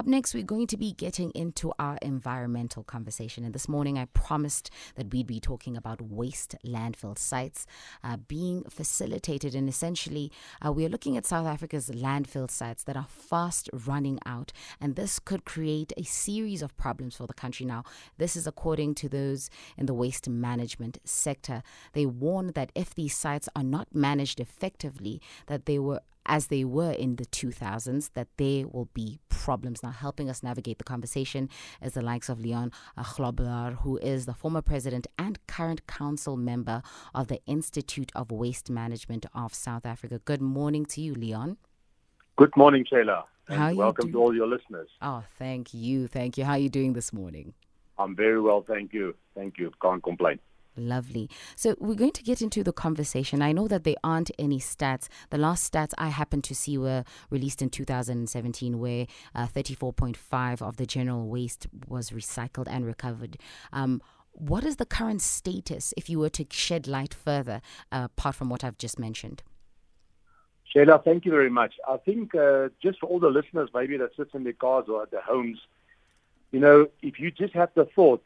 Up next, we're going to be getting into our environmental conversation. And this morning, I promised that we'd be talking about waste landfill sites uh, being facilitated. And essentially, uh, we are looking at South Africa's landfill sites that are fast running out. And this could create a series of problems for the country now. This is according to those in the waste management sector. They warn that if these sites are not managed effectively, that they were as they were in the 2000s, that there will be problems. Now, helping us navigate the conversation is the likes of Leon Grobbelaar, who is the former president and current council member of the Institute of Waste Management of South Africa. Good morning to you, Leon. Good morning, Shayla. How welcome to all your listeners. Oh, thank you. Thank you. How are you doing this morning? I'm very well, thank you. Thank you. Can't complain. Lovely. So we're going to get into the conversation. I know that there aren't any stats. The last stats I happened to see were released in 2017, where uh, 34.5 of the general waste was recycled and recovered. Um, what is the current status, if you were to shed light further, uh, apart from what I've just mentioned? Sheila, thank you very much. I think uh, just for all the listeners, maybe that sits in their cars or at their homes, you know, if you just have the thought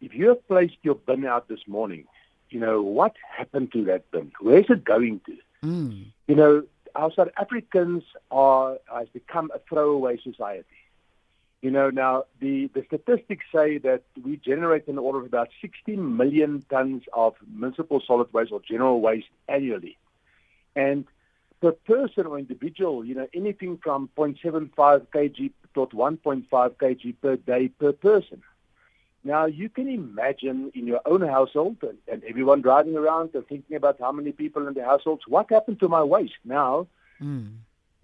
if you have placed your bin out this morning, you know, what happened to that bin? Where is it going to? Mm. You know, our South Africans are has become a throwaway society. You know, now the, the statistics say that we generate an order of about 16 million tons of municipal solid waste or general waste annually. And per person or individual, you know, anything from 0.75 kg to 1.5 kg per day per person. Now, you can imagine in your own household and, and, everyone driving around and thinking about how many people in the households, what happened to my waste? Now, mm.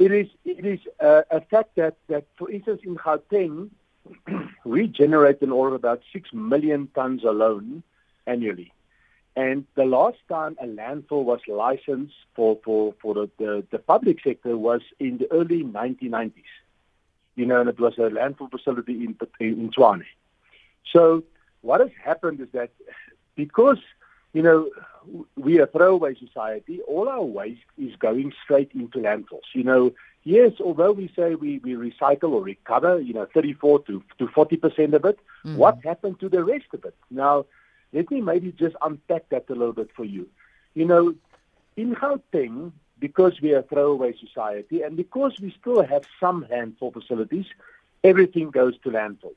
it is it is uh, a fact that, that, for instance, in Gauteng, we generate an order of about 6 million tons alone annually. And the last time a landfill was licensed for, for, for the, the, the public sector was in the early 1990s. You know, and it was a landfill facility in, in Tshwane. So what has happened is that because you know we are a throwaway society, all our waste is going straight into landfills. You know, yes, although we say we, we recycle or recover, you know, 34 to to 40 percent of it, mm. what happened to the rest of it? Now, let me maybe just unpack that a little bit for you. You know, in Gauteng, because we are a throwaway society and because we still have some landfill facilities, everything goes to landfill.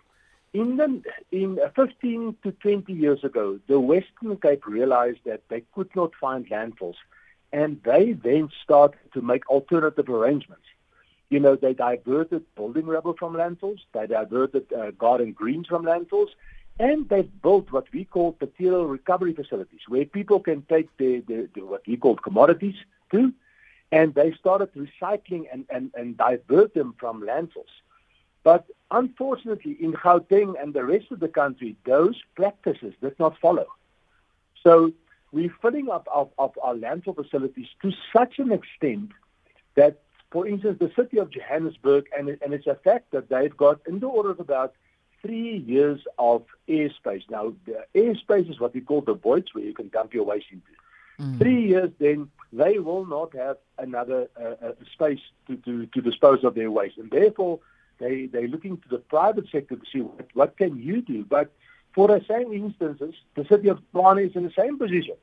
In, the, in 15 to 20 years ago, the Western Cape realized that they could not find landfills, and they then started to make alternative arrangements. You know, they diverted building rubble from landfills, they diverted uh, garden greens from landfills, and they've built what we call material recovery facilities, where people can take the, the, the what we call commodities to, and they started recycling and, and, and divert them from landfills. But unfortunately, in Gauteng and the rest of the country, those practices did not follow. So we're filling up our, of our landfill facilities to such an extent that, for instance, the city of Johannesburg, and, and it's a fact that they've got in the order of about three years of airspace. Now, the airspace is what we call the voids where you can dump your waste into. Mm. Three years, then they will not have another uh, uh, space to, to, to dispose of their waste. And therefore, they they're looking to the private sector to see what, what can you do. But for the same instances, the city of Tshwane is in the same position.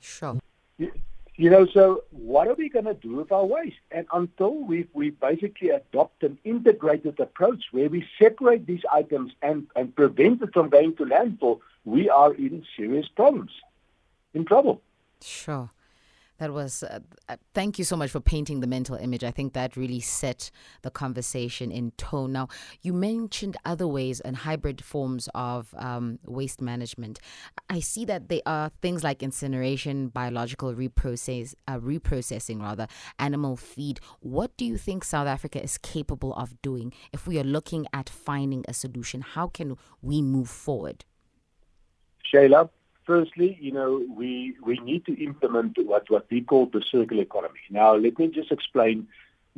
Sure. You, you know, so what are we going to do with our waste? And until we we basically adopt an integrated approach where we separate these items and, and prevent it from going to landfill, we are in serious problems, in trouble. Sure. That was, uh, uh, thank you so much for painting the mental image. I think that really set the conversation in tone. Now, you mentioned other ways and hybrid forms of um, waste management. I see that there are things like incineration, biological reprocess, uh, reprocessing, rather, animal feed. What do you think South Africa is capable of doing if we are looking at finding a solution? How can we move forward? Shayla, firstly, you know, we we need to implement what what we call the circular economy. Now, let me just explain.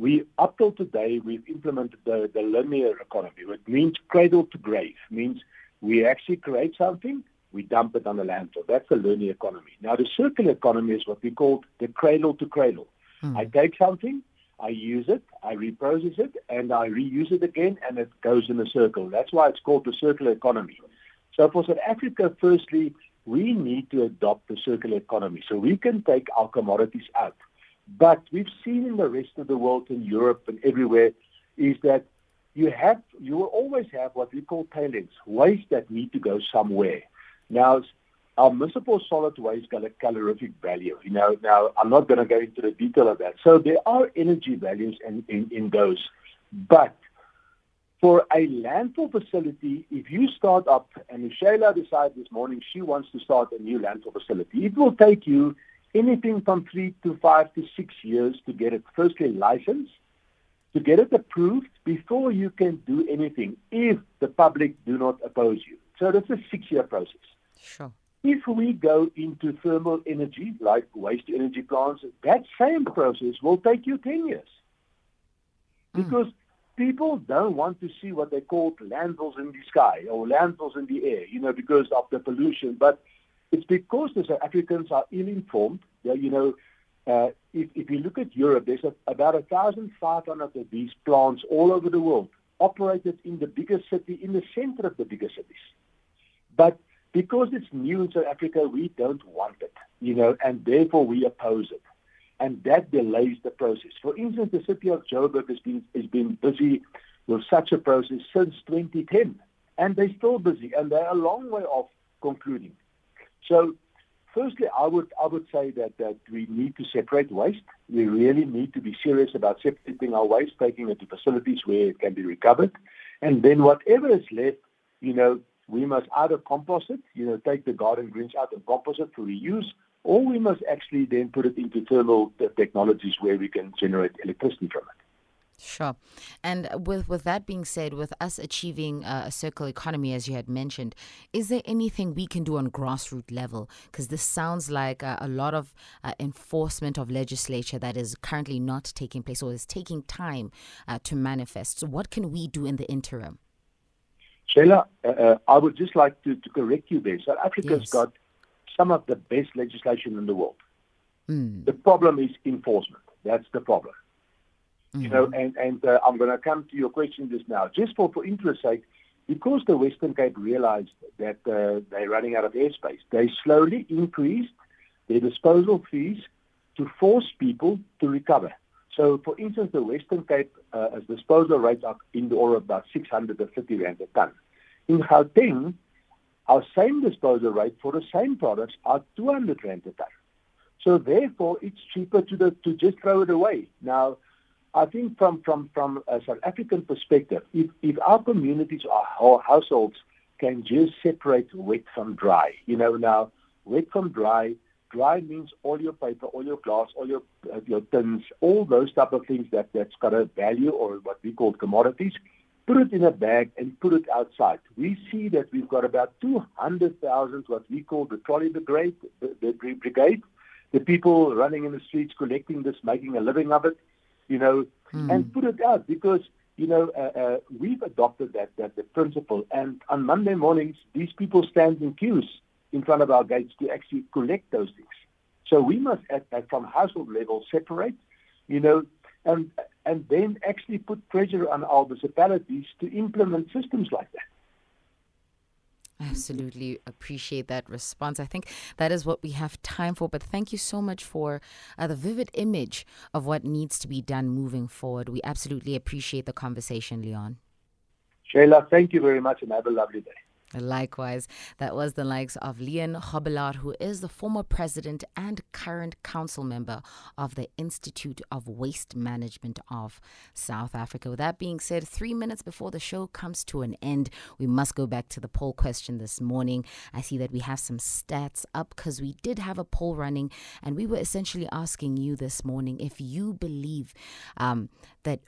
We up till today we've implemented the, the linear economy, which means cradle to grave. Means we actually create something, we dump it on the landfill. That's the linear economy. Now, the circular economy is what we call the cradle to cradle. Hmm. I take something, I use it, I reprocess it, and I reuse it again, and it goes in a circle. That's why it's called the circular economy. So for South Africa, firstly, we need to adopt the circular economy so we can take our commodities out. But we've seen in the rest of the world, in Europe and everywhere, is that you have you will always have what we call tailings, waste that need to go somewhere. Now, our municipal solid waste got a calorific value. You know, now I'm not going to go into the detail of that. So there are energy values in, in, in those, but for a landfill facility, if you start up, and if Shayla decides this morning she wants to start a new landfill facility, it will take you anything from three to five to six years to get it firstly licensed, to get it approved before you can do anything if the public do not oppose you. So that's a six-year process. Sure. If we go into thermal energy, like waste energy plants, that same process will take you 10 years. Mm. People don't want to see what they call landfills in the sky or landfills in the air, you know, because of the pollution. But it's because the South Africans are ill-informed. you know, uh, if, if you look at Europe, there's a, about 1,500 of these plants all over the world, operated in the biggest city, in the center of the biggest cities. But because it's new in South Africa, we don't want it, you know, and therefore we oppose it and that delays the process. For instance, the city of Joburg has been has been busy with such a process since 2010, and they're still busy, and they're a long way off concluding. So, firstly, I would I would say that that we need to separate waste. We really need to be serious about separating our waste, taking it to facilities where it can be recovered, and then whatever is left, you know, we must either compost it, you know, take the garden greens out and compost it for reuse, or we must actually then put it into thermal technologies where we can generate electricity from it. Sure. And with with that being said, with us achieving a circular economy, as you had mentioned, is there anything we can do on grassroots level? Because this sounds like uh, a lot of uh, enforcement of legislature that is currently not taking place or is taking time uh, to manifest. So, what can we do in the interim? Shayla, uh, uh, I would just like to, to correct you there. South Africa's yes. got some of the best legislation in the world. Mm. The problem is enforcement. That's the problem. Mm-hmm. You know, mm-hmm. and and uh, I'm going to come to your question just now. Just for for interest sake, because the Western Cape realized that uh, they're running out of airspace, they slowly increased their disposal fees to force people to recover. So, for instance, the Western Cape uh, as disposal rates are in the order of about 650 rand a ton. In Gauteng, our same disposal rate for the same products are 200 rand a ton. So therefore, it's cheaper to the, to just throw it away. Now, I think from from from a South African perspective, if if our communities or our households can just separate wet from dry, you know, now wet from dry, dry means all your paper, all your glass, all your uh, your tins, all those type of things that that's got a value or what we call commodities put it in a bag and put it outside. We see that we've got about 200,000 what we call the trolley brigade, the, the brigade, the people running in the streets collecting this, making a living of it, you know, mm. and put it out because you know uh, uh, we've adopted that that the principle. And on Monday mornings, these people stand in queues in front of our gates to actually collect those things. So we must, at, at from household level, separate, you know, and and then actually put pressure on our municipalities to implement systems like that. Absolutely appreciate that response. I think that is what we have time for. But thank you so much for uh, the vivid image of what needs to be done moving forward. We absolutely appreciate the conversation, Leon. Shayla, thank you very much and have a lovely day. Likewise, that was the likes of Leon Grobbelaar, who is the former president and current council member of the Institute of Waste Management of South Africa. With that being said, three minutes before the show comes to an end, we must go back to the poll question this morning. I see that we have some stats up because we did have a poll running, and we were essentially asking you this morning if you believe um, that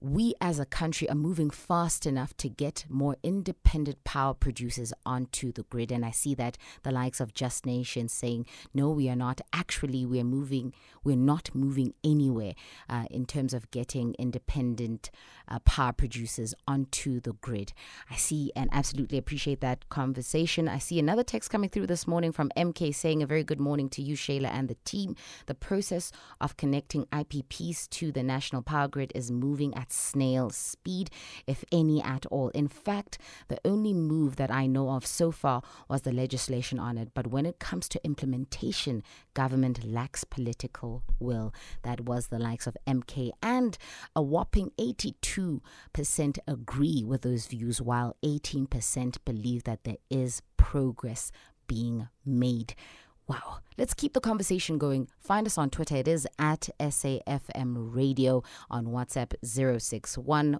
we as a country are moving fast enough to get more independent power producers onto the grid. And I see that the likes of Just Nation saying, no, we are not. Actually, we're moving, we're not moving anywhere uh, in terms of getting independent uh, power producers onto the grid. I see and absolutely appreciate that conversation. I see another text coming through this morning from MK saying, a very good morning to you, Shayla, and the team. The process of connecting IPPs to the national power grid is moving at snail speed, if any at all. In fact, the only move that I know of so far was the legislation on it. But when it comes to implementation, government lacks political will. That was the likes of MK, and a whopping 82% agree with those views, while 18% believe that there is progress being made. Wow. Let's keep the conversation going. Find us on Twitter. It is at SAFM Radio on WhatsApp 061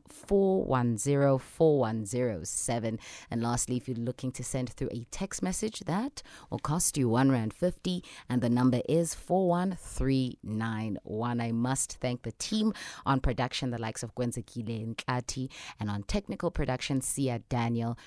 And lastly, if you're looking to send through a text message, that will cost you one rand fifty, and the number is 41391. I must thank the team on production, the likes of Gwenzekile and Kati, and on technical production, Sia Daniel.